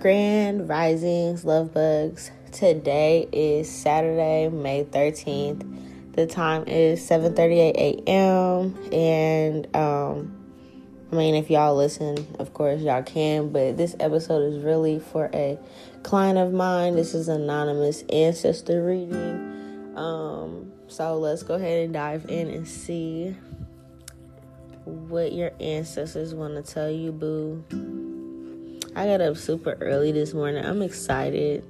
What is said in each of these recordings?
Grand Risings, Love Bugs. Today is Saturday, May 13th. The time is 7:38 a.m. and um I mean if y'all listen, of course y'all can, but this episode is really for a client of mine. This is anonymous ancestor reading. Um so let's go ahead and dive in and see what your ancestors want to tell you, boo. I got up super early this morning. I'm excited.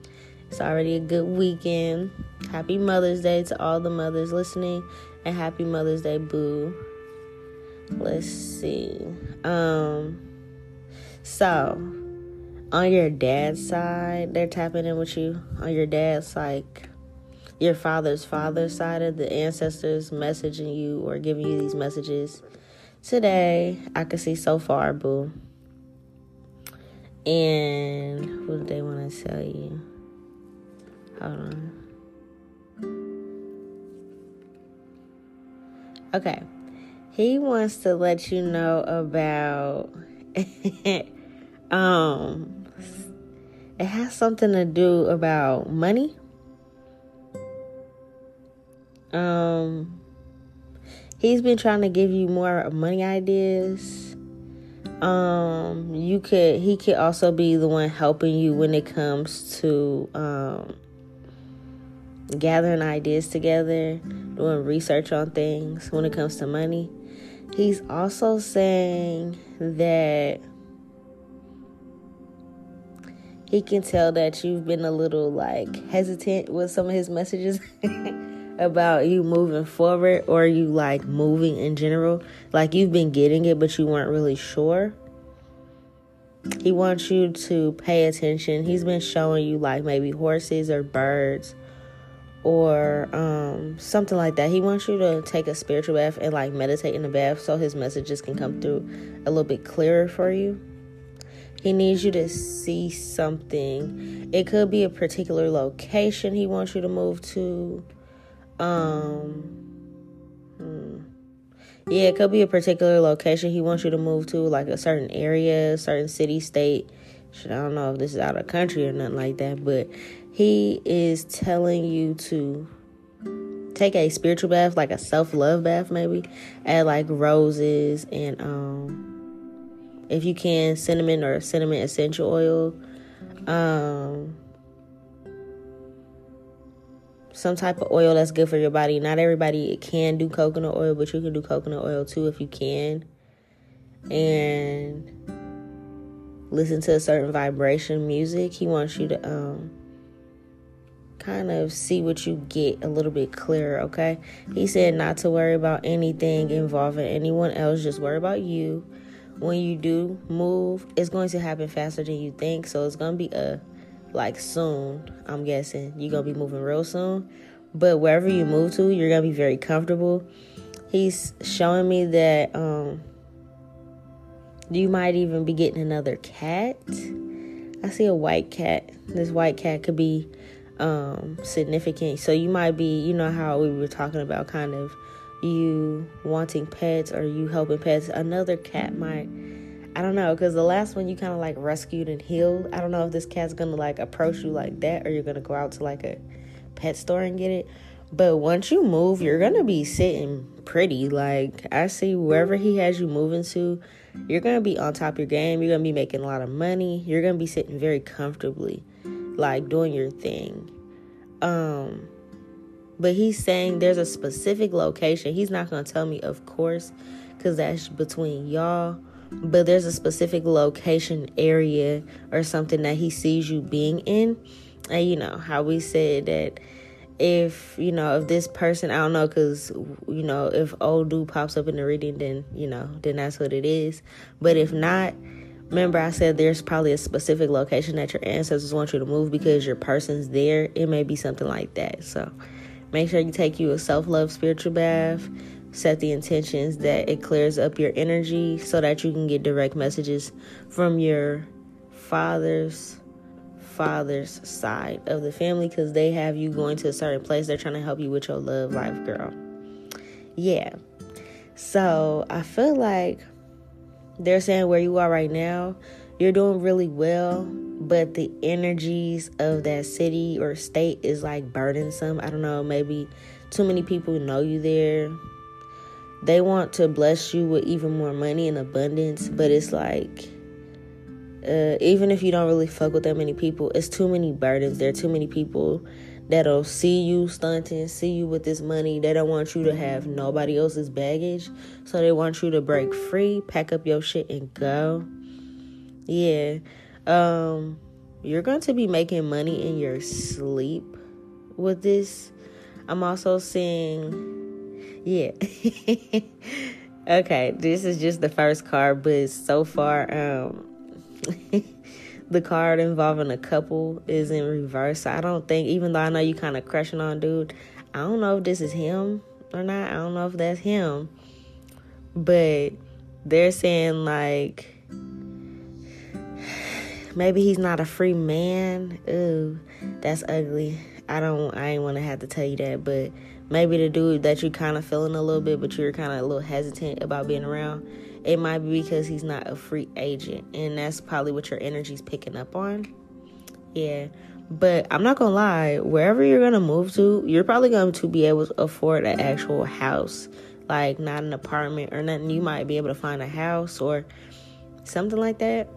It's already a good weekend. Happy Mother's Day to all the mothers listening, and happy Mother's Day, boo. Let's see. Um, so on your dad's side, they're tapping in with you. On your dad's like your father's father's side of the ancestors messaging you or giving you these messages today. I can see so far, boo. And what do they want to tell you? Hold on. Okay. He wants to let you know about um it has something to do about money. Um he's been trying to give you more money ideas um you could he could also be the one helping you when it comes to um gathering ideas together doing research on things when it comes to money. He's also saying that he can tell that you've been a little like hesitant with some of his messages about you moving forward or you like moving in general. Like you've been getting it, but you weren't really sure. He wants you to pay attention. He's been showing you like maybe horses or birds or um, something like that. He wants you to take a spiritual bath and like meditate in the bath so his messages can come through a little bit clearer for you. He needs you to see something. It could be a particular location he wants you to move to um, hmm. yeah, it could be a particular location he wants you to move to, like a certain area, certain city, state. I don't know if this is out of country or nothing like that, but he is telling you to take a spiritual bath, like a self love bath, maybe. Add like roses and um, if you can, cinnamon or cinnamon essential oil. Um, some type of oil that's good for your body. Not everybody can do coconut oil, but you can do coconut oil too if you can. And listen to a certain vibration music. He wants you to um kind of see what you get a little bit clearer, okay? He said not to worry about anything involving anyone else, just worry about you. When you do move, it's going to happen faster than you think, so it's going to be a like soon. I'm guessing you're gonna be moving real soon. But wherever you move to, you're gonna be very comfortable. He's showing me that um, you might even be getting another cat. I see a white cat. This white cat could be um, significant. So you might be, you know, how we were talking about kind of you wanting pets or you helping pets. Another cat might I don't know, because the last one you kind of like rescued and healed. I don't know if this cat's gonna like approach you like that or you're gonna go out to like a pet store and get it. But once you move, you're gonna be sitting pretty. Like I see wherever he has you moving to, you're gonna be on top of your game. You're gonna be making a lot of money. You're gonna be sitting very comfortably, like doing your thing. Um, but he's saying there's a specific location. He's not gonna tell me, of course, because that's between y'all but there's a specific location area or something that he sees you being in. And you know how we said that if you know if this person i don't know because you know if old dude pops up in the reading then you know then that's what it is. But if not remember i said there's probably a specific location that your ancestors want you to move because your person's there. It may be something like that. So make sure you take you a self-love spiritual bath set the intentions that it clears up your energy so that you can get direct messages from your father's father's side of the family because they have you going to a certain place they're trying to help you with your love life girl yeah so i feel like they're saying where you are right now you're doing really well but the energies of that city or state is like burdensome. I don't know, maybe too many people know you there. They want to bless you with even more money and abundance, but it's like uh, even if you don't really fuck with that many people, it's too many burdens. There are too many people that'll see you stunting, see you with this money. They don't want you to have nobody else's baggage. So they want you to break free, pack up your shit and go. Yeah. Um, you're going to be making money in your sleep with this. I'm also seeing, yeah. okay, this is just the first card, but so far, um, the card involving a couple is in reverse. So I don't think, even though I know you kind of crushing on dude, I don't know if this is him or not. I don't know if that's him, but they're saying like Maybe he's not a free man. Ooh, that's ugly. I don't. I ain't want to have to tell you that, but maybe the dude that you're kind of feeling a little bit, but you're kind of a little hesitant about being around. It might be because he's not a free agent, and that's probably what your energy's picking up on. Yeah, but I'm not gonna lie. Wherever you're gonna move to, you're probably going to be able to afford an actual house, like not an apartment or nothing. You might be able to find a house or something like that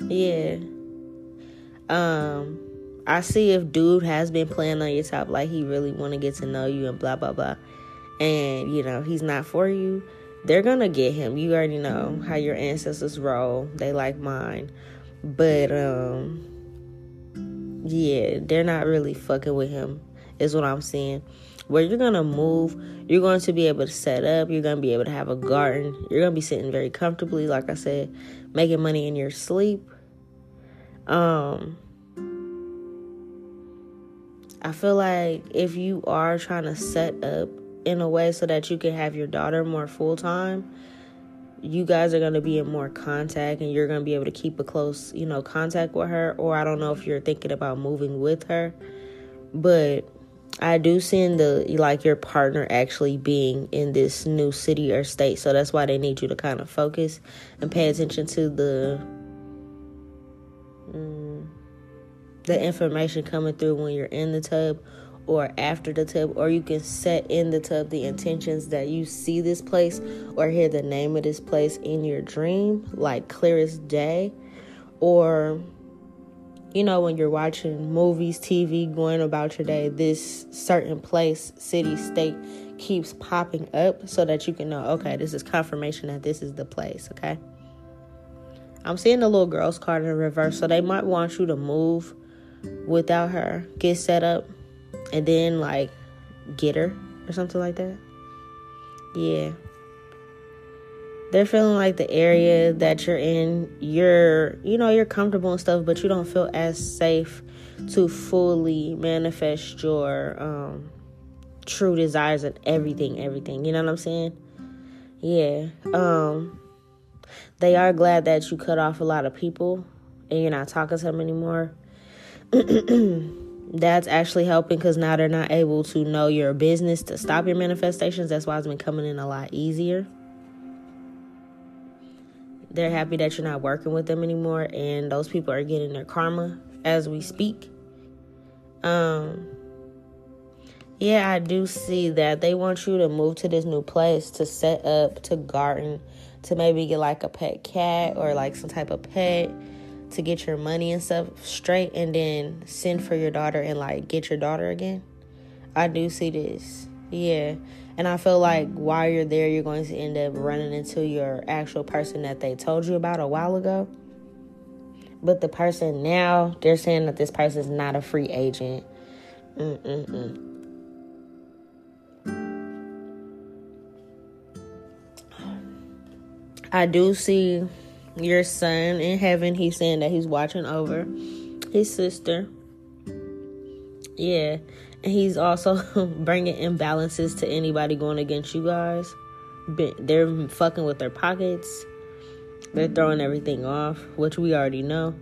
yeah. Um, I see if dude has been playing on your top, like he really want to get to know you and blah blah blah, and you know he's not for you. They're gonna get him. You already know how your ancestors roll. They like mine, but um, yeah, they're not really fucking with him. Is what I'm saying. Where you're gonna move, you're going to be able to set up. You're gonna be able to have a garden. You're gonna be sitting very comfortably, like I said, making money in your sleep. Um, I feel like if you are trying to set up in a way so that you can have your daughter more full time, you guys are going to be in more contact and you're going to be able to keep a close, you know, contact with her. Or I don't know if you're thinking about moving with her, but I do send the like your partner actually being in this new city or state. So that's why they need you to kind of focus and pay attention to the mm, the information coming through when you're in the tub or after the tub or you can set in the tub the intentions that you see this place or hear the name of this place in your dream like clearest day or you know, when you're watching movies, TV, going about your day, this certain place, city, state keeps popping up so that you can know, okay, this is confirmation that this is the place, okay? I'm seeing the little girl's card in reverse, so they might want you to move without her, get set up, and then like get her or something like that. Yeah they're feeling like the area that you're in, you're, you know, you're comfortable and stuff, but you don't feel as safe to fully manifest your um, true desires and everything, everything. You know what I'm saying? Yeah. Um, they are glad that you cut off a lot of people and you're not talking to them anymore. That's actually helping because now they're not able to know your business to stop your manifestations. That's why it's been coming in a lot easier. They're happy that you're not working with them anymore and those people are getting their karma as we speak. Um yeah i do see that they want you to move to this new place to set up to garden to maybe get like a pet cat or like some type of pet to get your money and stuff straight and then send for your daughter and like get your daughter again i do see this yeah and I feel like while you're there, you're going to end up running into your actual person that they told you about a while ago. But the person now, they're saying that this person is not a free agent. Mm-mm-mm. I do see your son in heaven. He's saying that he's watching over his sister. Yeah And he's also bringing imbalances to anybody going against you guys. They're fucking with their pockets. They're throwing everything off, which we already know.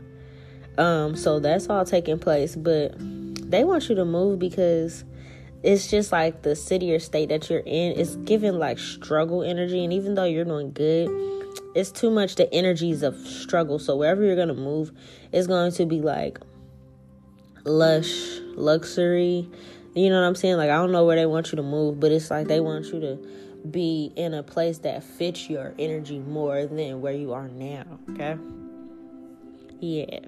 Um, so that's all taking place, but they want you to move because it's just like the city or state that you're in is giving like struggle energy, and even though you're doing good, it's too much the energies of struggle. So wherever you're gonna move, it's going to be like lush, luxury. You know what I'm saying? Like I don't know where they want you to move, but it's like they want you to be in a place that fits your energy more than where you are now. Okay. Yeah.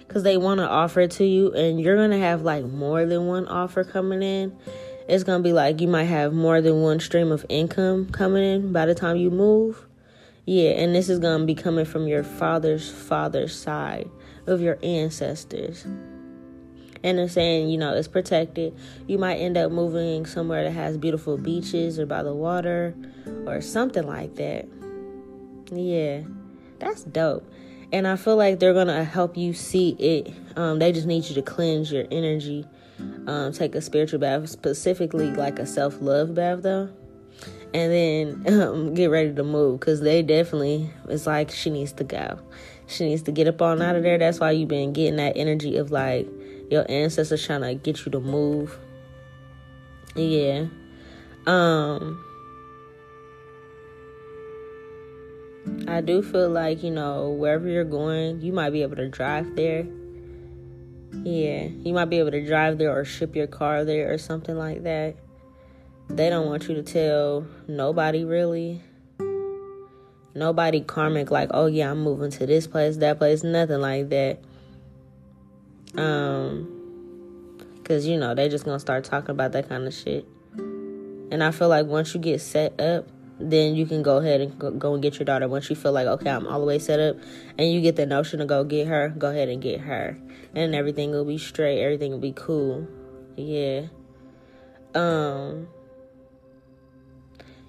Because they want to offer it to you, and you're to have like more than one offer coming in it's gonna be like you might have more than one stream of income coming in by the time you move. Yeah, and this is gonna be coming from your father's father's side of your ancestors. And they're saying, you know, it's protected. You might end up moving somewhere that has beautiful beaches or by the water or something like that. Yeah, that's dope. And I feel like they're gonna help you see it. Um, they just need you to cleanse your energy um, take a spiritual bath, specifically like a self love bath though, and then um, get ready to move because they definitely it's like she needs to go. She needs to get up on out of there. That's why you've been getting that energy of like your ancestors trying to get you to move. Yeah. Um. I do feel like, you know, wherever you're going, you might be able to drive there yeah, you might be able to drive there or ship your car there or something like that. They don't want you to tell nobody really. Nobody karmic like, oh yeah, I'm moving to this place, that place, nothing like that. Um cuz you know, they just to start talking about that kind of shit. And I feel like once you get set up, then you can go ahead and go, and get your daughter. Once you feel like, okay, I'm all the way set up, and you get the notion to go get her, go ahead and get her. And everything will be straight, everything will be cool. Yeah. Um,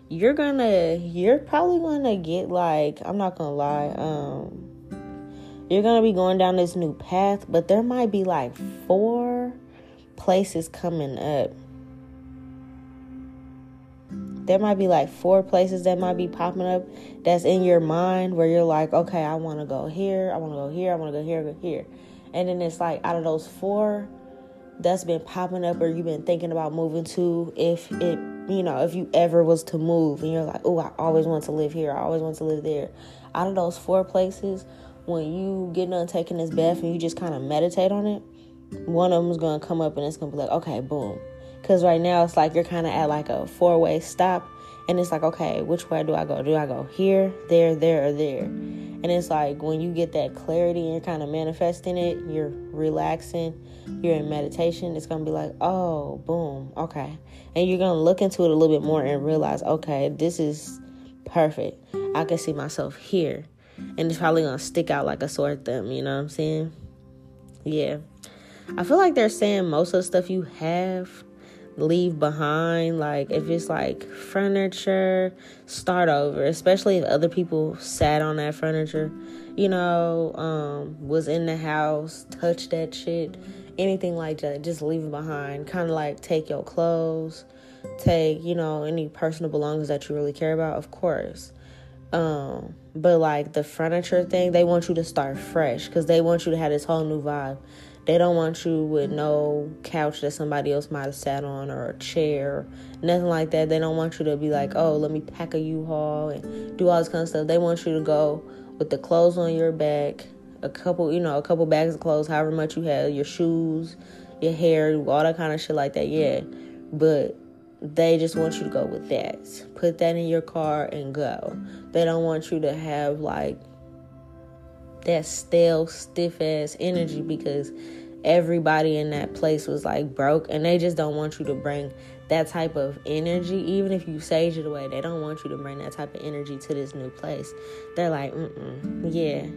you're gonna, you're probably gonna get like, I'm not gonna lie, um, you're gonna be going down this new path, but there might be like four places coming up there might be like four places that might be popping up that's in your mind where you're like, okay, I want to go here, I want to go here, I want to go here, go here. And then it's like out of those four that's been popping up or you've been thinking about moving to, if it, you know, if you ever was to move and you're like, oh, I always want to live here, I always want to live there. Out of those four places, when you get done taking this bath and you just kind of meditate on it, one of them is going to come up and it's going to be like, okay, boom because right now it's like you're kind of at like a four way stop. And it's like, okay, which way do I go? Do I go here, there, there, or there? And it's like when you get that clarity and you're kind of manifesting it, you're relaxing, you're in meditation, it's going to be like, oh, boom, okay. And you're going to look into it a little bit more and realize, okay, this is perfect. I can see myself here. And it's probably going to stick out like a sore thumb, you know what I'm saying? Yeah. I feel like they're saying most of the stuff you have leave behind like if it's like furniture start over especially if other people sat on that furniture. You know um was in the house touch that shit anything like that just leave it behind kind of like take your clothes take you know any personal belongings that you really care about of course. Um but like the furniture thing they want you to start fresh because they want you to have this whole new vibe they don't want you with no couch that somebody else might have sat on or a chair, nothing like that. They don't want you to be like, oh, let me pack a U-Haul and do all this kind of stuff. They want you to go with the clothes on your back, a couple, you know, a couple bags of clothes, however much you have, your shoes, your hair, all that kind of shit like that. Yeah, but they just want you to go with that. Put that in your car and go. They don't want you to have like that stale, stiff ass energy because everybody in that place was like broke and they just don't want you to bring that type of energy. Even if you sage it away they don't want you to bring that type of energy to this new place. They're like mm yeah.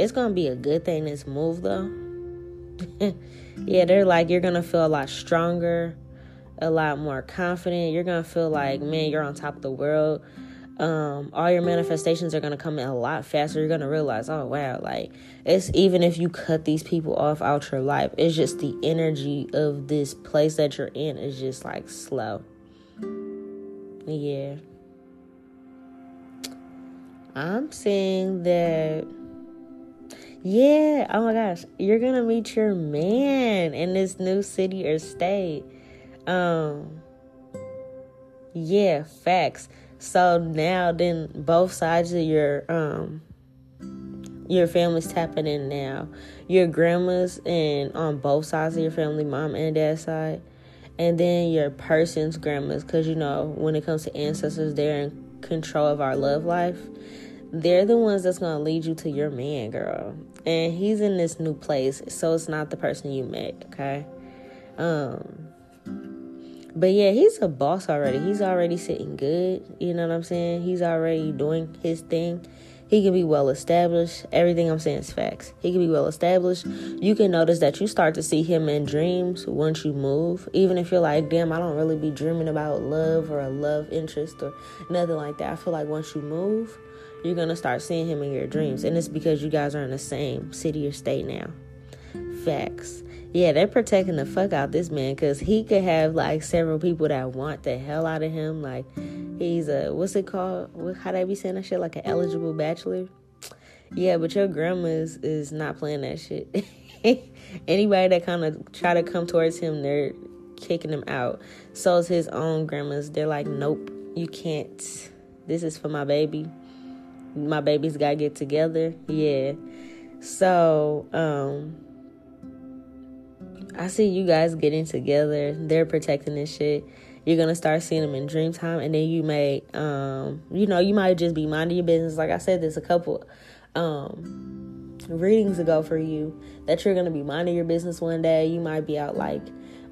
It's gonna be a good thing this move though. Yeah they're like you're gonna feel a lot stronger a lot more confident. You're gonna feel like man you're on top of the world um, all your manifestations are going to come in a lot faster. You're going to realize, oh, wow, like it's even if you cut these people off out your life, it's just the energy of this place that you're in is just like slow. Yeah. I'm saying that, yeah, oh my gosh, you're to meet your man in this new city or state. Um, yeah, facts So now then both sides of your um your family's tapping in now. Your grandma's and on both sides of your family, mom and dad side. And then your person's grandmas, because you know, when it comes to ancestors, they're in control of our love life. They're the ones that's gonna lead you to your man, girl. And he's in this new place, so it's not the person you met, okay? Um but yeah, he's a boss already. He's already sitting good. You know what I'm saying? He's already doing his thing. He can be well established. Everything I'm saying is facts. He can be well established. You can notice that you start to see him in dreams once you move. Even if you're like, damn, I don't really be dreaming about love or a love interest or nothing like that. I feel like once you move, you're going to start seeing him in your dreams. And it's because you guys are in the same city or state now. Facts yeah, they're protecting the fuck out this man because he could have like several people that want the hell out of him. Like he's a what's it called? How they be saying that shit? Like an eligible bachelor. Yeah, but your grandma is, not playing that shit. Anybody that kind of try to come towards him, they're kicking him out. So is his own grandmas. They're like, nope, you can't. This is for my baby. My baby's gotta get together. Yeah. So, um, I see you guys getting together. They're protecting this shit. You're gonna start seeing them in dream time, and then you may, um, you know, you might just be minding your business. Like I said, there's a couple um, readings ago for you that you're gonna be minding your business one day. You might be out like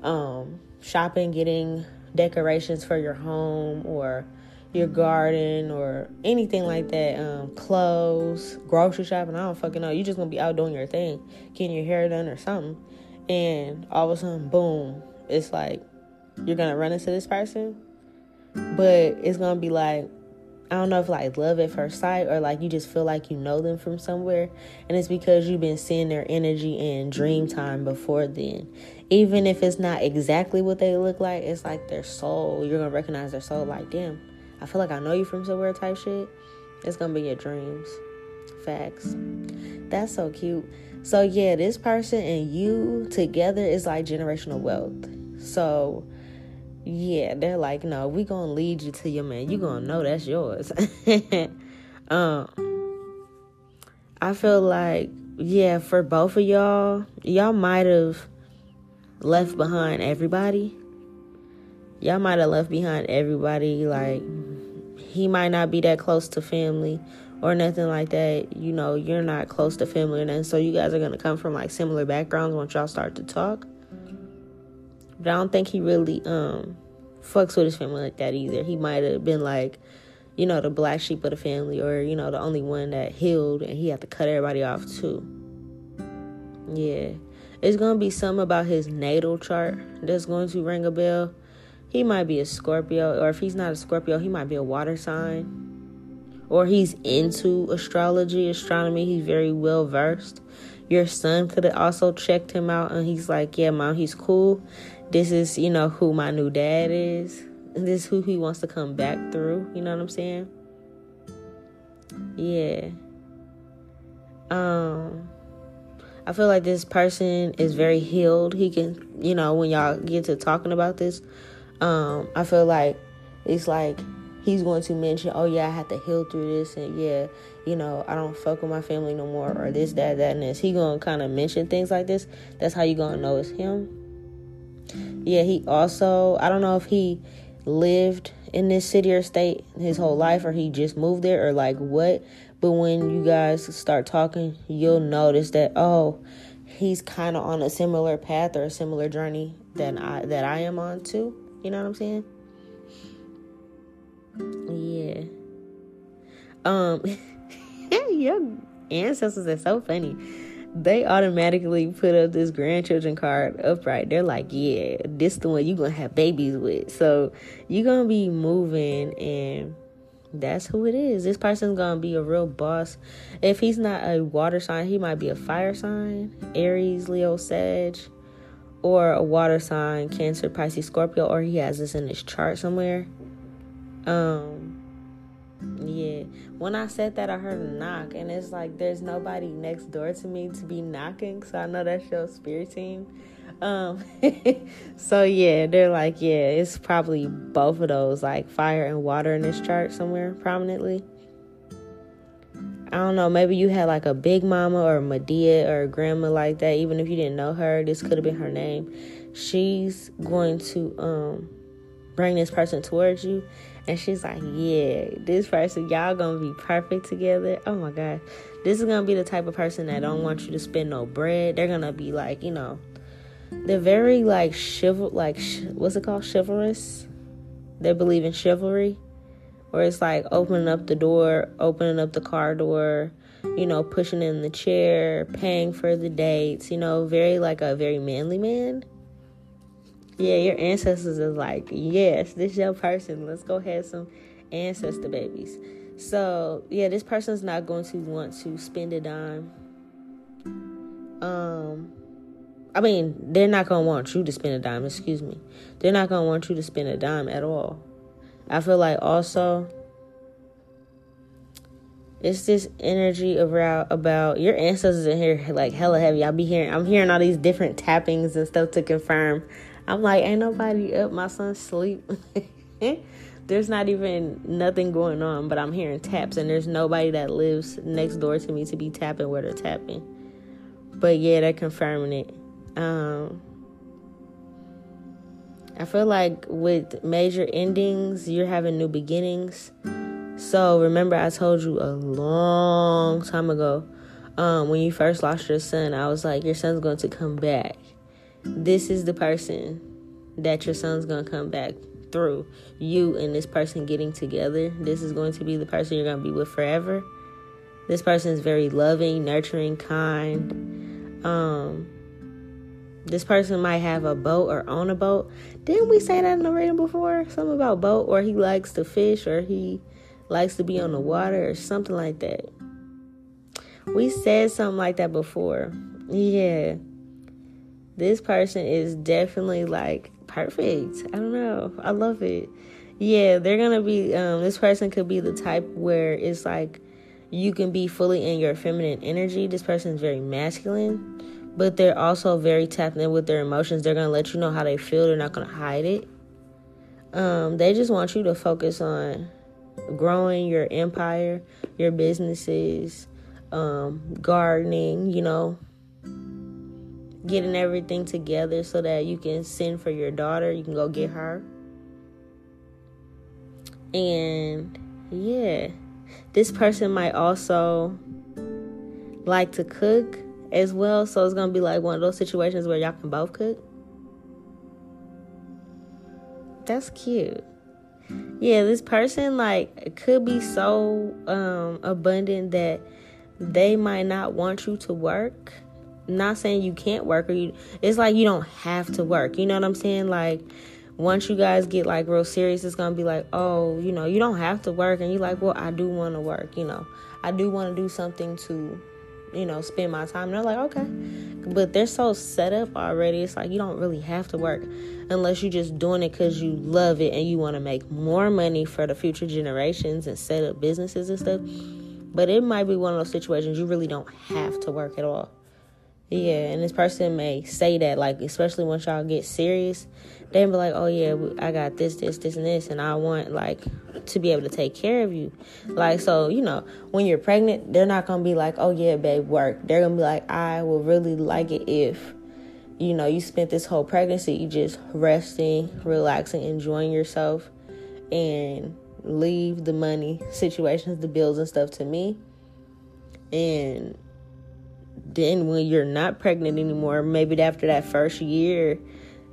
um, shopping, getting decorations for your home or your garden or anything like that. Um, clothes, grocery shopping. I don't fucking know. You just gonna be out doing your thing, getting your hair done or something and all of a sudden, boom, it's like you're gonna run into this person, but it's gonna be like I don't know if like love at first sight or like you just feel like you know them from somewhere, and it's because you've been seeing their energy in dream time before then. Even if it's not exactly what they look like, it's like their soul. You're gonna recognize their soul. Like, damn, I feel like I know you from somewhere. Type shit. It's gonna be your dreams. Facts. That's so cute. So yeah, this person and you together is like generational wealth. So yeah, they're like, no, we gonna lead you to your man. You gonna know that's yours. um, I feel like yeah, for both of y'all, y'all might have left behind everybody. Y'all might have left behind everybody. Like he might not be that close to family or nothing like that, you know, you're not close to family and so you guys are gonna come from like similar backgrounds once y'all start to talk. But I don't think he really um fucks with his family like that either. He might have been like, you know, the black sheep of the family or, you know, the only one that healed and he had to cut everybody off too. Yeah. It's gonna be something about his natal chart that's going to ring a bell. He might be a Scorpio, or if he's not a Scorpio, he might be a water sign or he's into astrology, astronomy, he's very well versed. Your son could have also checked him out and he's like, Yeah, mom, he's cool. This is, you know, who my new dad is. This is who he wants to come back through. You know what I'm saying? Yeah. Um I feel like this person is very healed. He can, you know, when y'all get to talking about this, um, I feel like it's like he's going to mention, oh yeah, I had to heal through this, and yeah, you know, I don't fuck with my family no more, or this, that, that, and this. He gonna kind of mention things like this. That's how you gonna know it's him. Yeah, he also, I don't know if he lived in this city or state his whole life, or he just moved there, or like what. But when you guys start talking, you'll notice that oh, he's kind of on a similar path or a similar journey than I that I am on too. You know what I'm saying? Yeah. Um your ancestors are so funny. They automatically put up this grandchildren card upright. They're like, yeah, this the one you're gonna have babies with. So you're gonna be moving and that's who it is. This person's gonna be a real boss. If he's not a water sign, he might be a fire sign, Aries, Leo, Sag, or a water sign, Cancer, Pisces, Scorpio, or he has this in his chart somewhere. Um, yeah. When I said that, I heard a knock, and it's like there's nobody next door to me to be knocking, so I know that's your spirit team. um, so yeah, they're like, yeah, it's probably both of those, like fire and water in this chart somewhere prominently. I don't know, maybe you had like a big mama or Madea or a grandma like that, even if you didn't know her, this could have been her name. She's going to um bring this person towards you and she's like, Yeah, this person, y'all gonna be perfect together. Oh my god. This is gonna be the type of person that don't want you to spend no bread. They're gonna be like, you know, they're very like chival like sh- what's it called? Chivalrous. They believe in chivalry. Where it's like opening up the door, opening up the car door, you know, pushing in the chair, paying for the dates, you know, very like a very manly man yeah, your ancestors is like, yes, this your person. Let's go have some ancestor babies. So yeah, this person's not going to want to spend a dime. Um, I mean, they're not gonna want you to spend a dime. Excuse me, they're not gonna want you to spend a dime at all. I feel like also it's this energy about about your ancestors in here like hella heavy. I'll be hearing I'm hearing all these different tappings and stuff to confirm I'm like, ain't nobody up. My son's sleep. there's not even nothing going on, but I'm hearing taps, and there's nobody that lives next door to me to be tapping where they're tapping. But yeah, they're confirming it. Um, I feel like with major endings, you're having new beginnings. So remember, I told you a long time ago um, when you first lost your son, I was like, your son's going to come back this is the person that your son's going to come back through. You and this person getting together. This is going to be the person you're going to be with forever. This person is very loving, nurturing, kind. Um, this person might have a boat or own a boat. Didn't we say that in the reading before? Something about boat, or he likes to fish, or he likes to be on the water, or something like that. We said something like that before. Yeah this person is definitely like perfect. I don't know. I love it. Yeah, they're gonna be. Um, this person could be the type where it's like you can be fully in your feminine energy. This person is very masculine, but they're also very tapped in with their emotions. They're gonna let you know how they feel. They're not gonna hide it. Um, they just want you to focus on growing your empire, your businesses, um, gardening. You know, getting everything together so that you can send for your daughter. You can go get her. And yeah, this person might also like to cook as well. So it's going to be like one of those situations where y'all can both cook. That's cute. Yeah, this person like could be so um abundant that they might not want you to work not saying you can't work or you it's like you don't have to work. You know what i'm saying? Like once you guys get like real serious it's gonna be like oh you know you don't have to work and you're like well i do want to work you know. I do want to do something to you know spend my time. And they're like okay. But they're so set up already it's like you don't really have to work unless you're just doing it because you love it and you want to make more money for the future generations and set up businesses and stuff. But it might be one of those situations you really don't have to work at all yeah, mm. and this person may say that, like, especially once y'all get serious, they be like, oh, yeah, I got this, this, this, and this, and I want, like, to be able to take care of you. Like, so, you know, when you're pregnant, they're not going to be like, oh, yeah, babe, work. They're going to be like, I will really like it if, you know, you spent this whole pregnancy just resting, relaxing, enjoying yourself, and leave the money situations, the bills, and stuff to me. And then when you're not pregnant anymore, maybe after that first year,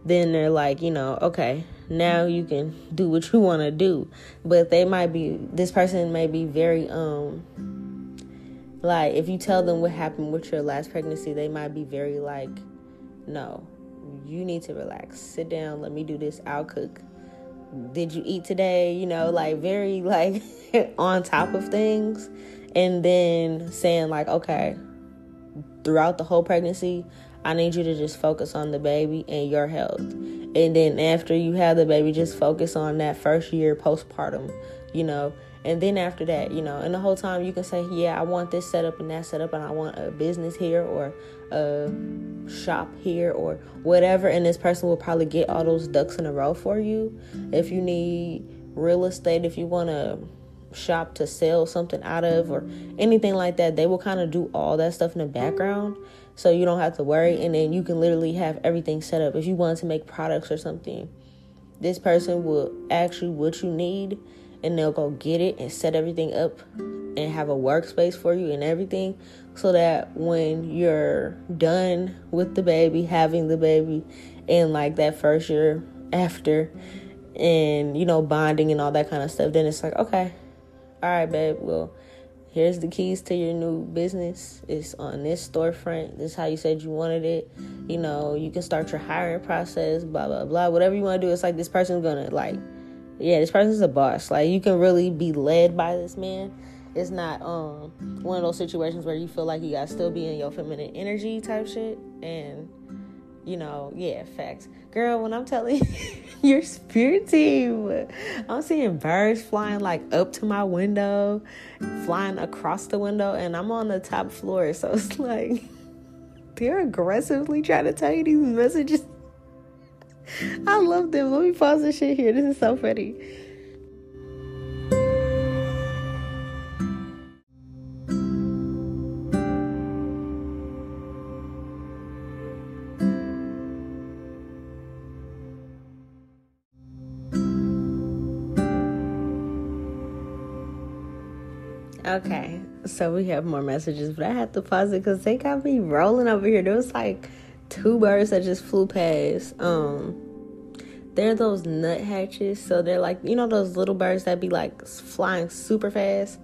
then they're like, you know, okay, now you can do what you want to do. But they might be this person may be very um like if you tell them what happened with your last pregnancy, they might be very like, no, you need to relax. Sit down, let me do this. I'll cook. Did you eat today? You know, like very like on top of things and then saying like, okay, throughout the whole pregnancy, I need you to just focus on the baby and your health. And then after you have the baby, just focus on that first year postpartum, you know, And then after that, you know, and the whole time you can say, yeah, I want this setup and that setup, and I want a business here or a shop here or whatever. And this person will probably get all those ducks in a row for you. If you need real estate, if you want to shop to sell something out of or anything like that, they will kind of do all that stuff in the background so you don't have to worry. And then you can literally have everything set up. If you want to make products or something, this person will ask you what you need and they'll go get it and set everything up and have a workspace for you and everything so that when you're done with the baby, having the baby, and like that first year after, and you know, bonding and all that kind of stuff, then it's like, okay, all right, babe, well, here's the keys to your new business. It's on this storefront. This is how you said you wanted it. You know, you can start your hiring process, blah, blah, blah. Whatever you want to do, it's like this person's gonna like yeah, this person's a boss. Like you can really be led by this man. It's not um one of those situations where you feel like you gotta still be in your feminine energy type shit. And you know, yeah, facts. Girl, when I'm telling you, your spirit team, I'm seeing birds flying like up to my window, flying across the window, and I'm on the top floor. So it's like they're aggressively trying to tell you these messages I love them. Let me pause this shit here. This is so funny. Okay, so we have more messages, but I had to pause it because they got me rolling over here. There was like two birds that just flew past. Um, they're those nuthatches. So they're like, you know, those little birds that be like flying super fast.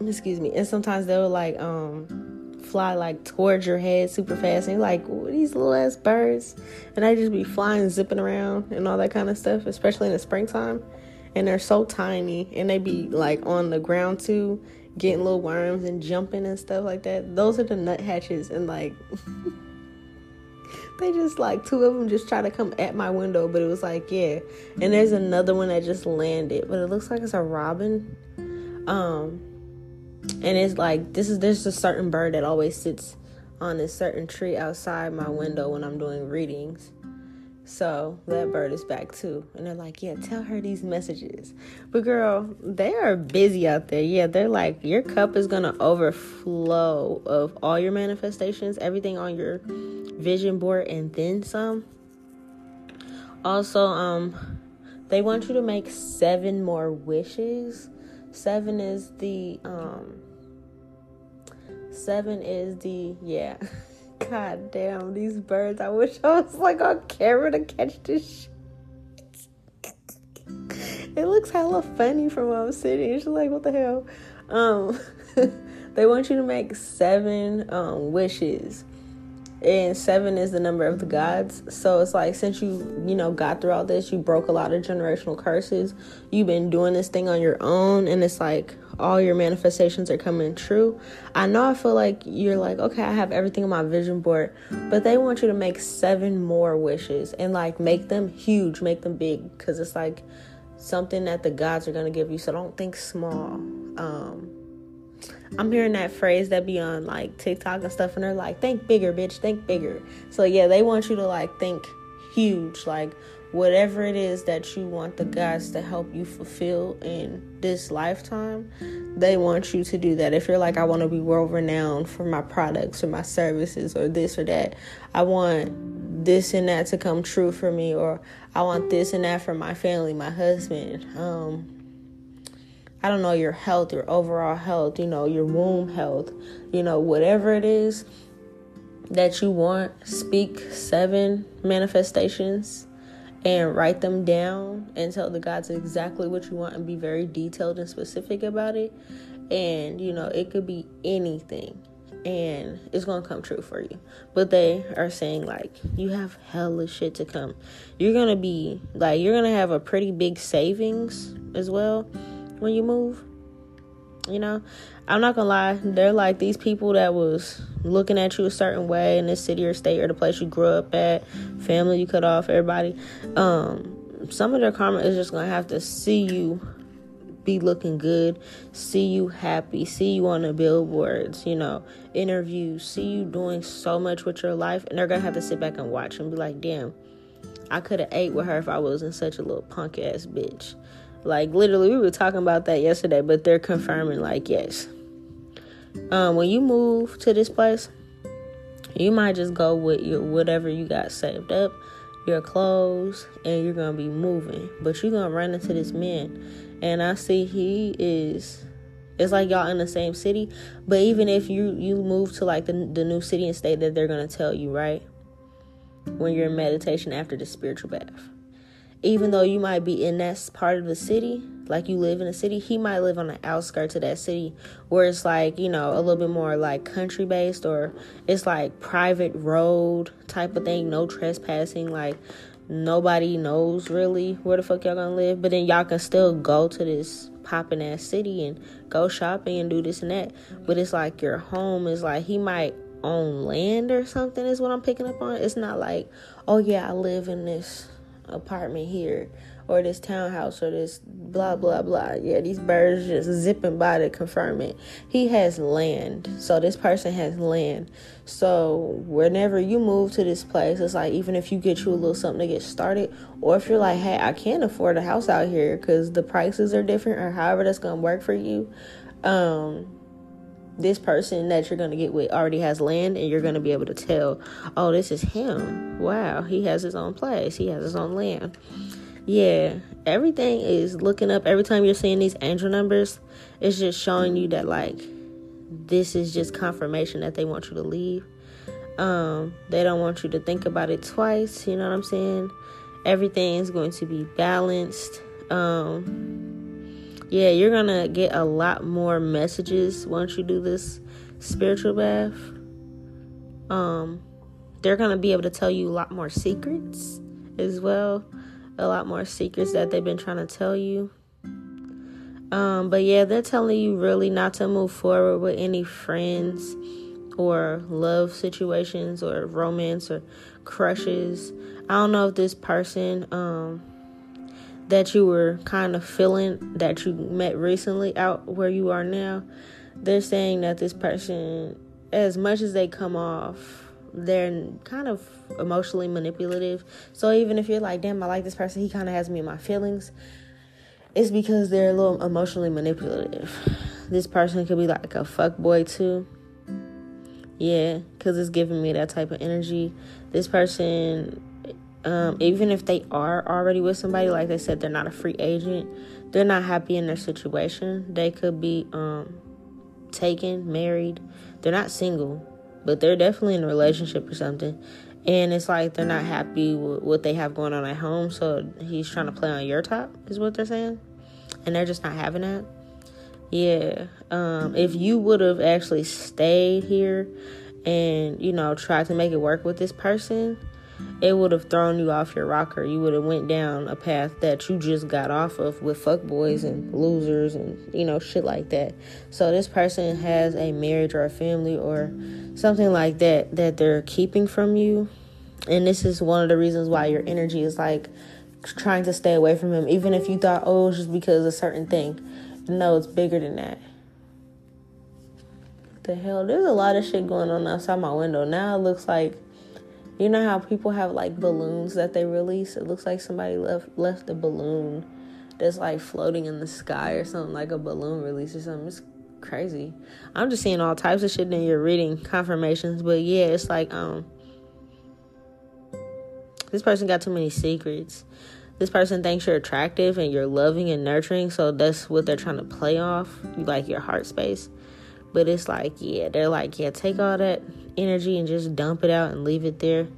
Excuse me. And sometimes they'll like um fly like towards your head super fast. And you're like, these little ass birds. And they just be flying, zipping around and all that kind of stuff, especially in the springtime. And they're so tiny and they be like on the ground too, getting little worms and jumping and stuff like that. Those are the nuthatches and like they just like two of them just try to come at my window, but it was like, yeah. And there's another one that just landed, but it looks like it's a robin. Um, and it's like this is there's a certain bird that always sits on a certain tree outside my window when I'm doing readings. So that bird is back too. And they're like, yeah, tell her these messages. But girl, they are busy out there. Yeah, they're like, your cup is going to overflow of all your manifestations, everything on your vision board, and then some. Also, um, they want you to make seven more wishes. Seven is the, um, seven is the, yeah. God damn, these birds. I wish I was like on camera to catch this shit. it looks hella funny from where I'm sitting. It's like, what the hell? Um, they want you to make seven um, wishes and seven is the number of the gods. So it's like since you you know got through all this you broke a lot of generational curses. You've been doing this thing on your own and it's like all your manifestations are coming true. I know i feel like you're like okay i have everything on my vision board but they want you to make seven more wishes and like make them huge make them big because it's like something that the gods are going to give you. So don't think small. Um I'm hearing that phrase that be on like TikTok and stuff, and they're like, think bigger, bitch, think bigger. So, yeah, they want you to like think huge, like whatever it is that you want the guys to help you fulfill in this lifetime, they want you to do that. If you're like, I want to be world renowned for my products or my services or this or that, I want this and that to come true for me, or I want this and that for my family, my husband. Um, I don't know, your health, your overall health, you know, your womb health, you know, whatever it is that you want, speak seven manifestations and write them down and tell the gods exactly what you want and be very detailed and specific about it. And, you know, it could be anything and it's gonna come true for you. But they are saying like you have hella shit to come. You're gonna be like you're gonna have a pretty big savings as well when you move. You know, I'm not gonna lie, they're like these people that was looking at you a certain way in this city or state or the place you grew up at, family you cut off, everybody. Um, some of their karma is just gonna have to see you be looking good, see you happy, see you on the billboards, you know, interviews, see you doing so much with your life, and they're gonna have to sit back and watch and be like, damn, I could have ate with her if I wasn't such a little punk ass bitch. Like literally, we were talking about that yesterday, but they're confirming like yes. Um, when you move to this place, you might just go with your whatever you got saved up, your clothes, and you're gonna be moving. But you're gonna run into this man, and I see he is. It's like y'all in the same city, but even if you you move to like the the new city and state that they're gonna tell you right when you're in meditation after the spiritual bath. Even though you might be in that part of the city, like you live in a city, he might live on the outskirts of that city where it's like, you know, a little bit more like country based or it's like private road type of thing, no trespassing, like nobody knows really where the fuck y'all gonna live. But then y'all can still go to this popping ass city and go shopping and do this and that. But it's like your home is like he might own land or something is what I'm picking up on. It's not like, oh yeah, I live in this apartment here or this townhouse or this blah blah blah. Yeah, these birds just zipping by to confirm it. He has land. So this person has land. So whenever you move to this place, it's like even if you get you a little something to get started, or if you're like, hey, I can't afford a house out here because the prices are different, or however that's gonna work for you. Um, this person that you're going to get with already has land and you're going to be able to tell oh this is him. Wow he has his own place. He has his own land. Yeah everything is looking up. Every time you're seeing these angel numbers it's just showing you that like this is just confirmation that they want you to leave. Um they don't want you to think about it twice you know what i'm saying? Everything is going to be balanced. Um yeah, you're gonna get a lot more messages once you do this spiritual bath. Um, they're gonna be able to tell you a lot more secrets as well, a lot more secrets that they've been trying to tell you. Um, but yeah, they're telling you really not to move forward with any friends or love situations or romance or crushes. I don't know if this person um that you were kind of feeling that you met recently out where you are now, they're saying that this person, as much as they come off, they're kind of emotionally manipulative. So even if you're like, damn, I like this person, he kind of has me in my feelings, it's because they're a little emotionally manipulative. This person could be like a fuck boy too. Yeah, because it's giving me that type of energy. This person um, even if they are already with somebody, like they said, they're not a free agent. They're not happy in their situation. They could be um, taken, married. They're not single, but they're definitely in a relationship or something. And it's like they're not happy with what they have going on at home. So he's trying to play on your top, is what they're saying. And they're just not having that. Yeah. Um, if you would have actually stayed here and, you know, tried to make it work with this person, it would have thrown you off your rocker. You would have went down a path that you just got off of with fuckboys and losers and you know shit like that. So this person has a marriage or a family or something like that that they're keeping from you. And this is one of the reasons why your energy is like trying to stay away from him even if you thought oh it's just because of a certain thing. No, it's bigger than that. The hell? There's a lot of shit going on outside my window. Now it looks like you know how people have like balloons that they release? It looks like somebody left left a balloon that's like floating in the sky or something, like a balloon release or something. It's crazy. I'm just seeing all types of shit in your reading confirmations, but yeah, it's like um this person got too many secrets. This person thinks you're attractive and you're loving and nurturing, so that's what they're trying to play off. You like your heart space. But it's like, yeah, they're like, yeah, take all that energy and just dump it out and leave it there.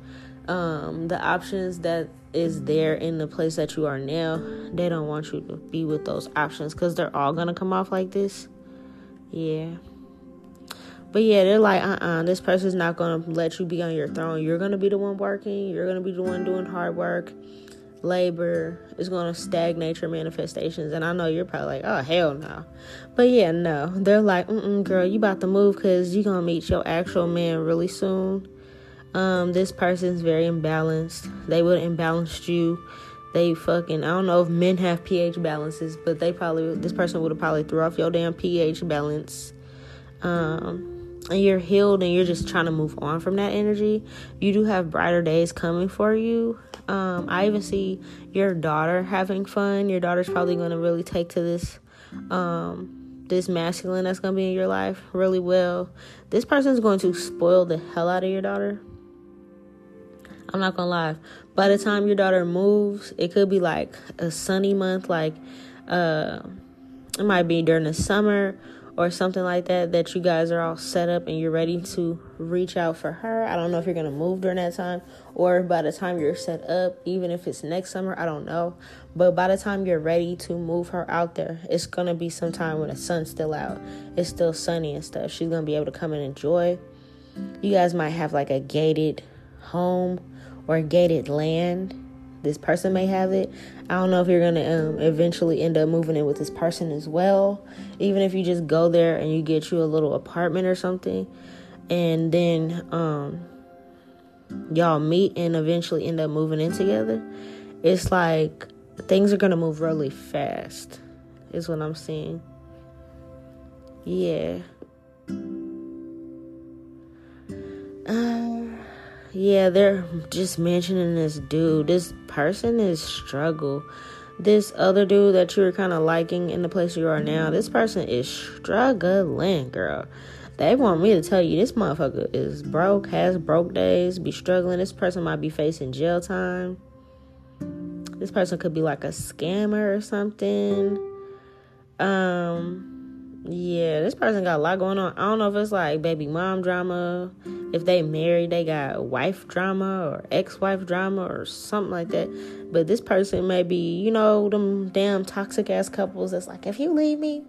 Um, the options that is there in the place that you are now, they don't want you to be with those options because they're all gonna come off like this. Yeah. But yeah, they're like, uh uh-uh, uh this person's not gonna let you be on your throne. You're gonna be the one working, you're gonna be the one doing hard work labor is going to stagnate your manifestations. And I know you're probably like, oh, hell no. But yeah, no. They're like, mm girl, you about to move because you're going to meet your actual man really soon. Um, this person's very imbalanced. They would imbalance you. they fucking I don't know if men have pH balances, but they probably this person would have probably threw off your damn pH balance. Um and you're healed and you're just trying to move on from that energy. You do have brighter days coming for you. Um, I even see your daughter having fun. Your daughter's probably going to really take to this um, this masculine that's going to be in your life really well. This person's going to spoil the hell out of your daughter. I'm not gonna lie. By the time your daughter moves, it could be like a sunny month, like uh, it might be during the summer or something like that that you guys are all set up and you're ready to reach out for her. I don't know if you're going to move during that time or by the time you're set up, even if it's next summer, I don't know. But by the time you're ready to move her out there, it's going to be sometime when the sun's still out. It's still sunny and stuff. She's going to be able to come and enjoy. You guys might have like a gated home or gated land this person may have it. I don't know if you're gonna um, eventually end up moving in with this person as well. Even if you just go there and you get you a little apartment or something, and then um, y'all meet and eventually end up moving in together. It's like things are gonna move really fast. Is what I'm seeing. Yeah. Uh, yeah, they're just mentioning this dude. This person is struggle. This other dude that you were kind of liking in the place you are now, this person is struggling, girl. They want me to tell you this motherfucker is broke, has broke days, be struggling. This person might be facing jail time. This person could be like a scammer or something. Um, yeah, this person got a lot going on. I don't know if it's like baby mom drama, if they married, they got wife drama or ex-wife drama or something like that. But this person may be, you know, them damn toxic ass couples that's like, if you leave me,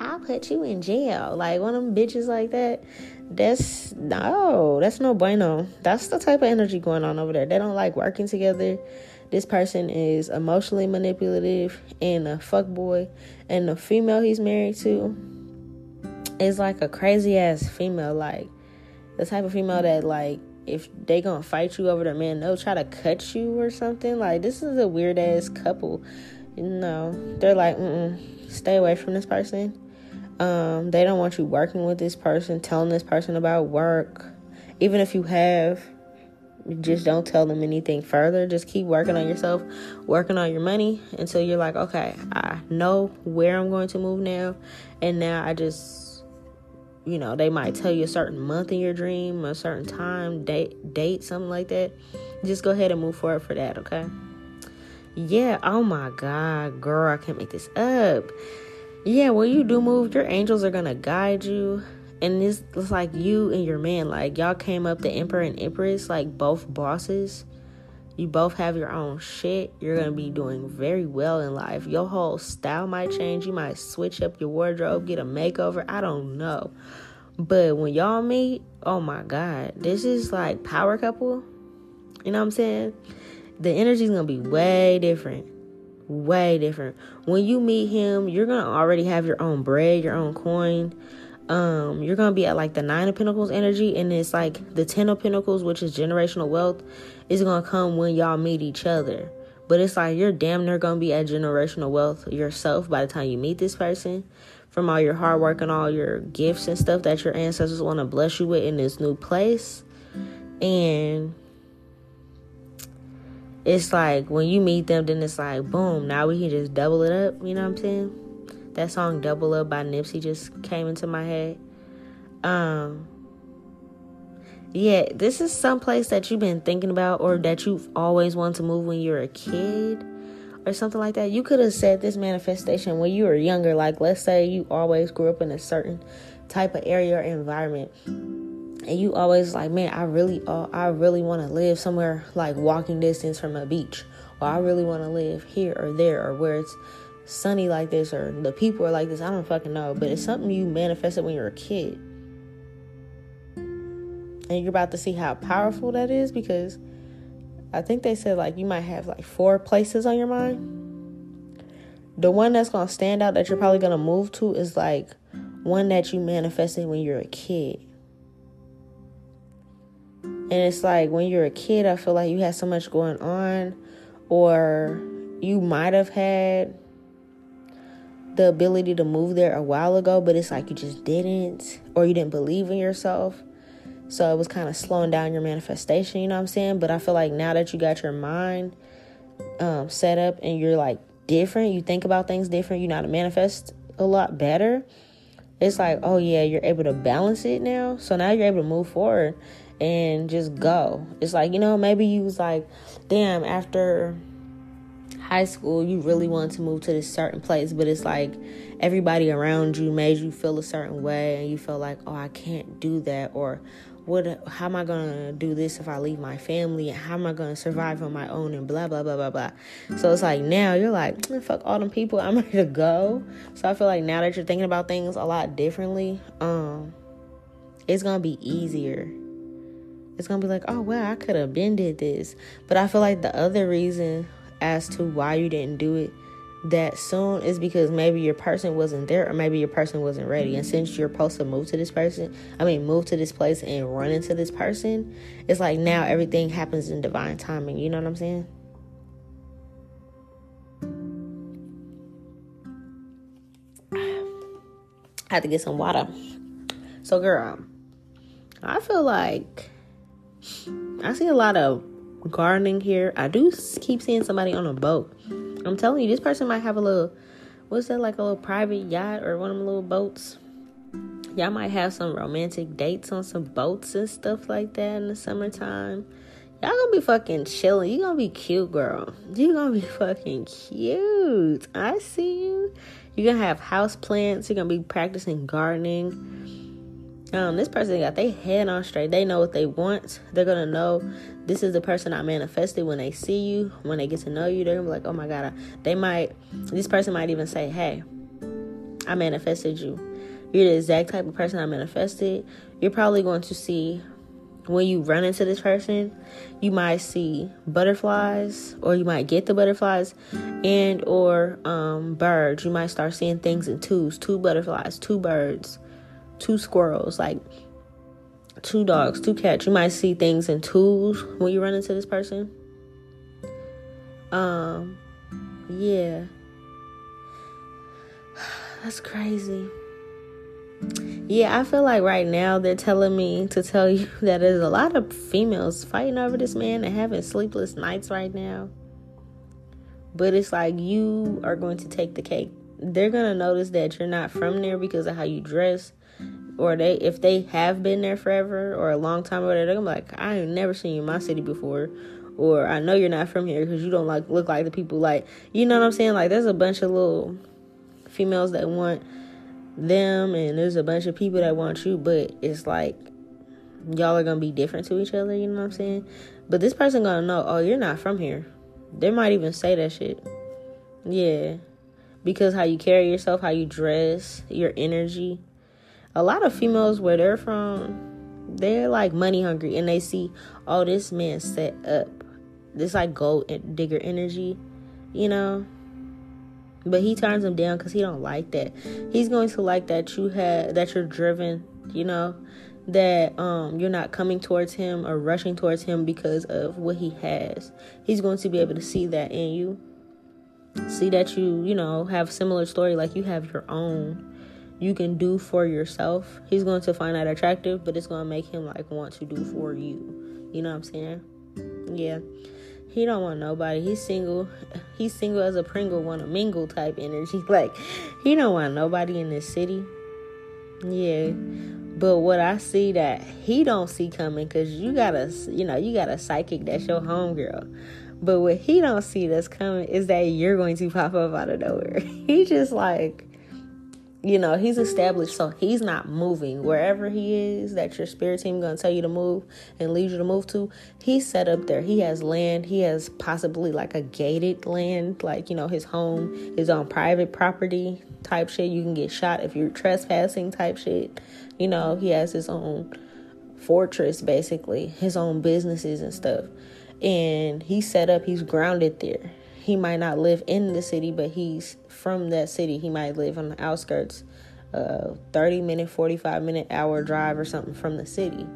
I'll put you in jail. Like one of them bitches like that. That's no, that's no bueno. That's the type of energy going on over there. They don't like working together this person is emotionally manipulative and a fuck boy. And the female he's married to is like a crazy ass female. Like the type of female that like if they gonna fight you over their man they'll try to cut you or something. Like this is a weird ass couple. You know they're like mm stay away from this person. Um they don't want you working with this person telling this person about work even if you have just don't tell them anything further. Just keep working on yourself, working on your money until you're like, okay, I know where I'm going to move now. And now I just, you know, they might tell you a certain month in your dream, a certain time, date, date, something like that. Just go ahead and move forward for that, okay? Yeah, oh my God, girl, I can't make this up. Yeah, when you do move, your angels are gonna guide you and it's, like you and your man like y'all came up the emperor and empress like both bosses. You both have your own shit. You're gonna be doing very well in life. Your whole style might change. You might switch up your wardrobe get a makeover. I don't know. But when y'all meet oh my god this is like power couple. You know what i'm saying? The energy's gonna be way different. Way different. When you meet him you're gonna already have your own bread your own coin um you're gonna be at like the nine of pentacles energy and it's like the ten of pentacles which is generational wealth is gonna come when y'all meet each other. But it's like you're damn near gonna be at generational wealth yourself by the time you meet this person. From all your hard work and all your gifts and stuff that your ancestors want to bless you with in this new place. And it's like when you meet them then it's like boom now we can just double it up you know what i'm saying that song Double Up by Nipsey just came into my head. Um yeah, this is some place that you've been thinking about or that you've always wanted to move when you were a kid or something like that. You could have said this manifestation when you were younger. Like, let's say you always grew up in a certain type of area or environment, and you always like, man, I really, uh, I really want to live somewhere like walking distance from a beach, or I really want to live here or there, or where it's sunny like this or the people are like this. I don't fucking know. But it's something you manifested when you're a kid. And you're about to see how powerful that is because I think they said like you might have like four places on your mind. The one that's gonna stand out that you're probably gonna move to is like one that you manifested when you're a kid. And it's like when you're a kid, I feel like you had so much going on, or you might have had the ability to move there a while ago, but it's like you just didn't, or you didn't believe in yourself. So it was kind of slowing down your manifestation, you know what I'm saying? But I feel like now that you got your mind um, set up and you're like different, you think about things different, you know how to manifest a lot better. It's like, oh yeah, you're able to balance it now. So now you're able to move forward and just go. It's like, you know, maybe you was like, damn, after high school, you really wanted to move to this certain place, but it's like everybody around you made you feel a certain way and you feel like, oh, I can't do that or what how am I gonna do this if I leave my family? How am I gonna survive on my own and blah blah blah blah blah. So it's like now you're like, fuck all them people, I'm ready to go. So I feel like now that you're thinking about things a lot differently, um, it's gonna be easier. It's gonna be like, oh well, I could have been did this. But I feel like the other reason as to why you didn't do it that soon is because maybe your person wasn't there or maybe your person wasn't ready. And since you're supposed to move to this person, I mean, move to this place and run into this person, it's like now everything happens in divine timing. You know what I'm saying? I have to get some water. So, girl, I feel like I see a lot of gardening here. I do keep seeing somebody on a boat. I'm telling you, this person might have a little, what's that, like a little private yacht or one of them little boats. Y'all might have some romantic dates on some boats and stuff like that in the summertime. Y'all gonna be fucking chilling. You gonna be cute, girl. You gonna be fucking cute. I see you. You're gonna have house plants. You're gonna be practicing gardening um, this person got their head on straight. They know what they want. They're gonna know this is the person I manifested. When they see you, when they get to know you, they're gonna be like, "Oh my god!" They might. This person might even say, "Hey, I manifested you. You're the exact type of person I manifested." You're probably going to see when you run into this person, you might see butterflies, or you might get the butterflies, and or um, birds. You might start seeing things in twos, two butterflies, two birds two squirrels, like two dogs, two cats. You might see things in twos when you run into this person. Um, yeah. That's crazy. Yeah, I feel like right now they're telling me to tell you that there's a lot of females fighting over this man and having sleepless nights right now. But it's like you are going to take the cake. They're going to notice that you're not from there because of how you dress or they if they have been there forever or a long time or they're gonna be like, I ain't never seen you in my city before. Or I know you're not from here because you don't like look like the people like you know what I'm saying? Like there's a bunch of little females that want them and there's a bunch of people that want you, but it's like y'all are gonna be different to each other, you know what I'm saying? But this person gonna know, oh, you're not from here. They might even say that shit. Yeah. Because how you carry yourself, how you dress, your energy a lot of females where they're from, they're like money hungry and they see, oh, this man set up. This like gold digger energy, you know. But he turns them down because he don't like that. He's going to like that you had that you're driven, you know, that um you're not coming towards him or rushing towards him because of what he has. He's going to be able to see that in you. See that you, you know, have similar story like you have your own you can do for yourself, he's going to find that attractive, but it's going to make him like want to do for you. You know what I'm saying? Yeah. He don't want nobody. He's single. He's single as a Pringle, want a mingle type energy. Like he don't want nobody in this city. Yeah. But what I see that he don't see coming, cause you got a, you know, you got a psychic that's your homegirl. But what he don't see that's coming is that you're going to pop up out of nowhere. he just like you know he's established so he's not moving. Wherever he is that your spirit team gonna tell you to move and lead you to move to he's set up there. He has land. He has possibly like a gated land like you know his home is on private property type shit. You can get shot if you're trespassing type shit. You know he has his own fortress basically his own businesses and stuff. And he's set up he's grounded there he might not live in the city, but he's from that city. He might live on the outskirts, uh, 30 minute, 45 minute hour drive or something from the city.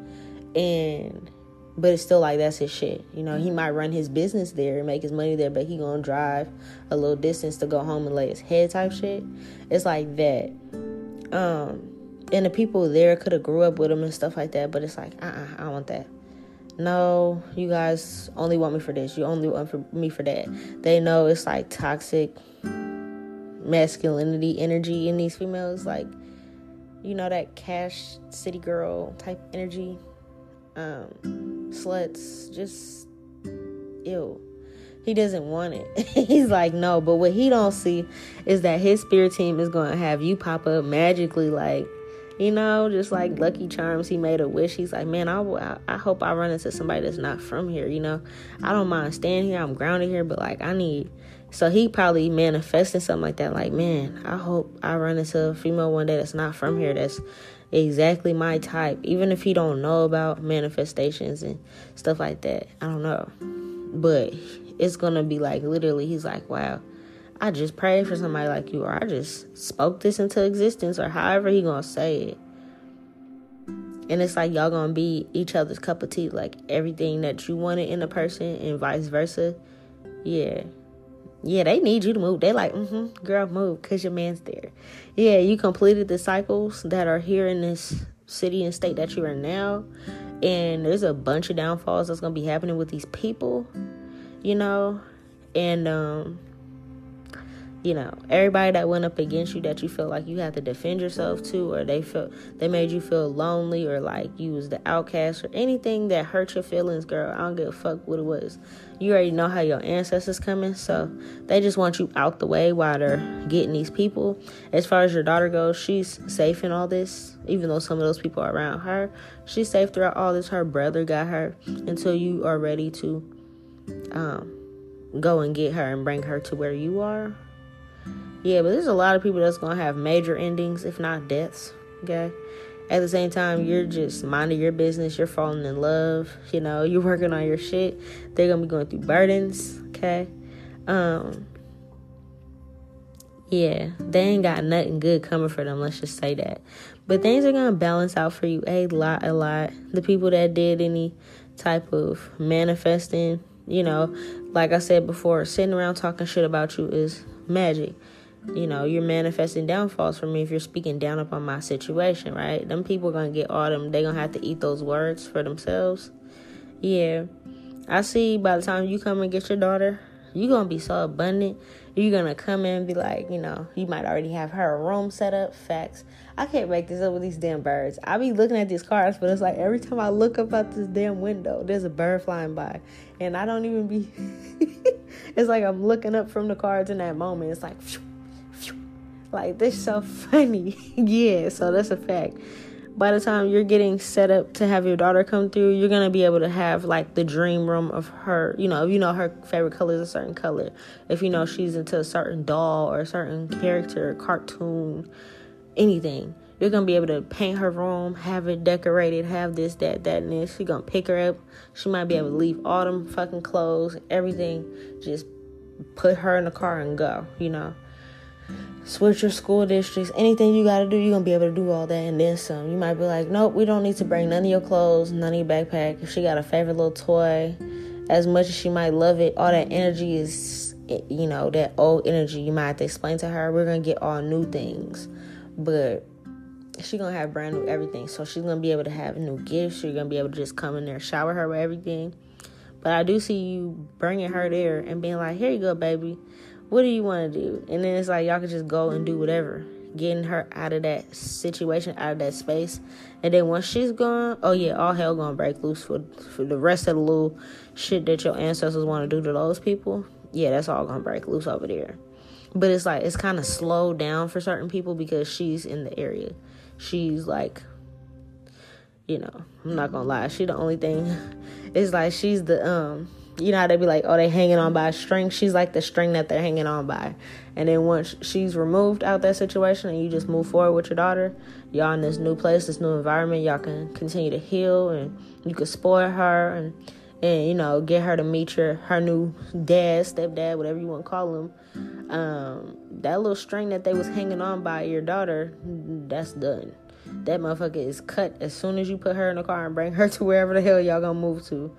And but it's still like that's his shit. You know, he might run his business there and make his money there, but he gonna drive a little distance to go home and lay his head type shit. It's like that. Um, and the people there could have grew up with him and stuff like that, but it's like, uh, uh I don't want that. No, you guys only want me for this. You only want for me for that. They know it's like toxic masculinity energy in these females, like you know that cash city girl type energy um, sluts, just ew. He doesn't want it. He's like, no, but what he don't see is that his spirit team is gonna have you pop up magically, like, you know, just like Lucky Charms. He made a wish. He's like, man, I, I hope I run into somebody that's not from here. You know, I don't mind staying here. I'm grounded here, but like, I need. So he probably manifesting something like that. Like, man, I hope I run into a female one day that's not from here. That's exactly my type, even if he don't know about manifestations and stuff like that. I don't know. But it's gonna be like literally he's like, Wow, I just prayed for somebody like you, or I just spoke this into existence, or however he gonna say it. And it's like y'all gonna be each other's cup of tea, like everything that you wanted in a person and vice versa. Yeah, yeah, they need you to move. They like, mm-hmm, girl, move, cause your man's there. Yeah, you completed the cycles that are here in this city and state that you are now, and there's a bunch of downfalls that's gonna be happening with these people, you know, and um, you know, everybody that went up against you that you feel like you had to defend yourself to, or they felt they made you feel lonely, or like you was the outcast, or anything that hurt your feelings, girl. I don't give a fuck what it was. You already know how your ancestors coming, so they just want you out the way while they're getting these people. As far as your daughter goes, she's safe in all this, even though some of those people are around her. She's safe throughout all this. Her brother got her until you are ready to um, go and get her and bring her to where you are yeah, but there's a lot of people that's gonna have major endings, if not deaths. Okay. At the same time, you're just minding your business. You're falling in love. You know, you're working on your shit. They're gonna be going through burdens. Okay. Um. Yeah, they ain't got nothing good coming for them. Let's just say that. But things are gonna balance out for you a lot, a lot. The people that did any type of manifesting, you know, like I said before, sitting around talking shit about you is magic you know, you're manifesting downfalls for me if you're speaking down upon my situation, right? Them people gonna get all them they gonna have to eat those words for themselves. Yeah. I see by the time you come and get your daughter, you're gonna be so abundant. You're gonna come in and be like, you know, you might already have her room set up. Facts. I can't make this up with these damn birds. I be looking at these cars, but it's like every time I look up out this damn window, there's a bird flying by. And I don't even be it's like I'm looking up from the cards in that moment. It's like phew, like this so funny. yeah, so that's a fact. By the time you're getting set up to have your daughter come through, you're gonna be able to have like the dream room of her. You know, if you know her favorite color is a certain color, if you know she's into a certain doll or a certain character, cartoon, anything, you're gonna be able to paint her room, have it decorated, have this, that, that, and this. You're gonna pick her up. She might be able to leave all them fucking clothes, everything. Just put her in the car and go. You know switch your school districts, anything you got to do, you're to be able to do all that and then some. You might be like, nope, we don't need to bring none of your clothes, none of your backpack. If she got a favorite little toy, as much as she might love it, all that energy is, you know, that old energy. You might have to explain to her, we're to get all new things. But she's to have brand new everything. So she's to be able to have new gifts. You're to be able to just come in there, shower her with everything. But I do see you bringing her there and being like, here you go, baby what do you want to do? And then it's like y'all can just go and do whatever, getting her out of that situation, out of that space. And then once she's gone, oh yeah, all hell gonna break loose for for the rest of the little shit that your ancestors want to do to those people. Yeah, that's all gonna break loose over there. But it's like it's kind of slowed down for certain people because she's in the area. She's like you know, I'm not gonna lie, she the only thing. It's like she's the um you know how they be like, oh, they hanging on by a string. She's like the string that they're hanging on by. And then once she's removed out that situation and you just move forward with your daughter, y'all in this new place, this new environment, y'all can continue to heal and you can spoil her and and you know get her to meet your her new dad, stepdad, whatever you want to call him. Um, that little string that they was hanging on by your daughter, that's done. that motherfucker is cut as soon as you put her in the car and bring her to wherever the hell y'all gonna move to.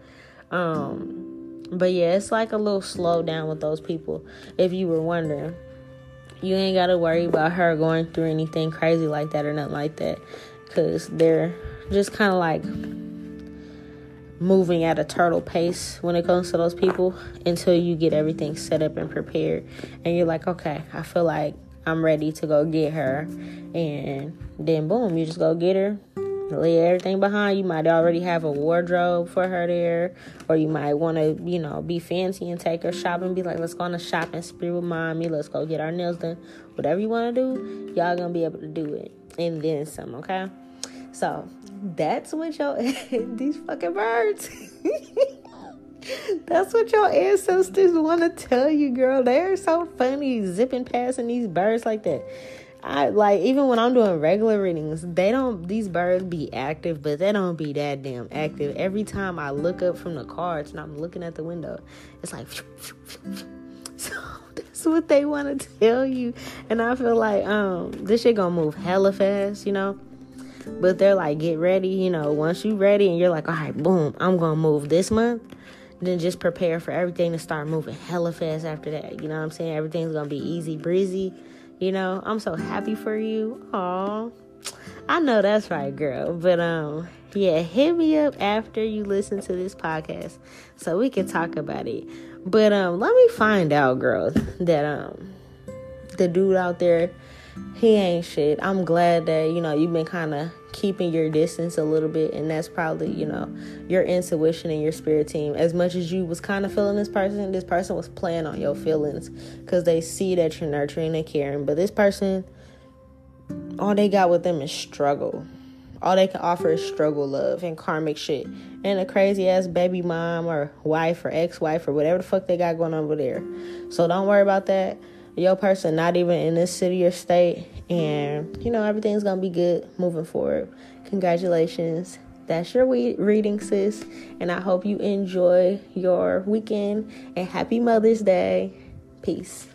Um, but yeah, it's like a little slow down with those people. If you were wondering, you ain't gotta worry about her going through anything crazy like that or nothing like that, cause they're just kind of like moving at a turtle pace when it comes to those people until you get everything set up and prepared. And you're like okay i feel like i'm ready to go get her. And then boom you just go get her lay everything behind you might already have a wardrobe for her there or you might want to you know be fancy and take her shopping be like let's go on a shopping spree with mommy let's go get our nails done whatever you want to do y'all gonna be able to do it and then some okay so that's what your these fucking birds. that's what your ancestors want to tell you, girl. They're so funny zipping past these birds like that. I like even when I'm doing regular readings, they don't these birds be active, but they don't be that damn active. Every time I look up from the cards and I'm looking at the window, it's like so that's what they want to tell you. And I feel like um this shit gonna move hella fast, you know. But they're like, get ready, you know, once you ready and you're like, all right, boom, I'm gonna move this month, then just prepare for everything to start moving hella fast after that. You know what I'm saying? Everything's gonna be easy breezy. You know, I'm so happy for you. Aw. I know that's right, girl. But um, yeah, hit me up after you listen to this podcast so we can talk about it. But um, let me find out, girl, that um, the dude out there he ain't shit. I'm glad that, you know, you've been kind of keeping your distance a little bit and that's probably, you know, your intuition and your spirit team. As much as you was kind of feeling this person, this person was playing on your feelings cuz they see that you're nurturing and caring, but this person all they got with them is struggle. All they can offer is struggle love and karmic shit. And a crazy ass baby mom or wife or ex wife or whatever the fuck they got going on over there. So don't worry about that your person not even in this city or state and you know everything's gonna be good moving forward. Congratulations. That's your reading sis and i hope you enjoy your weekend and happy mother's day. Peace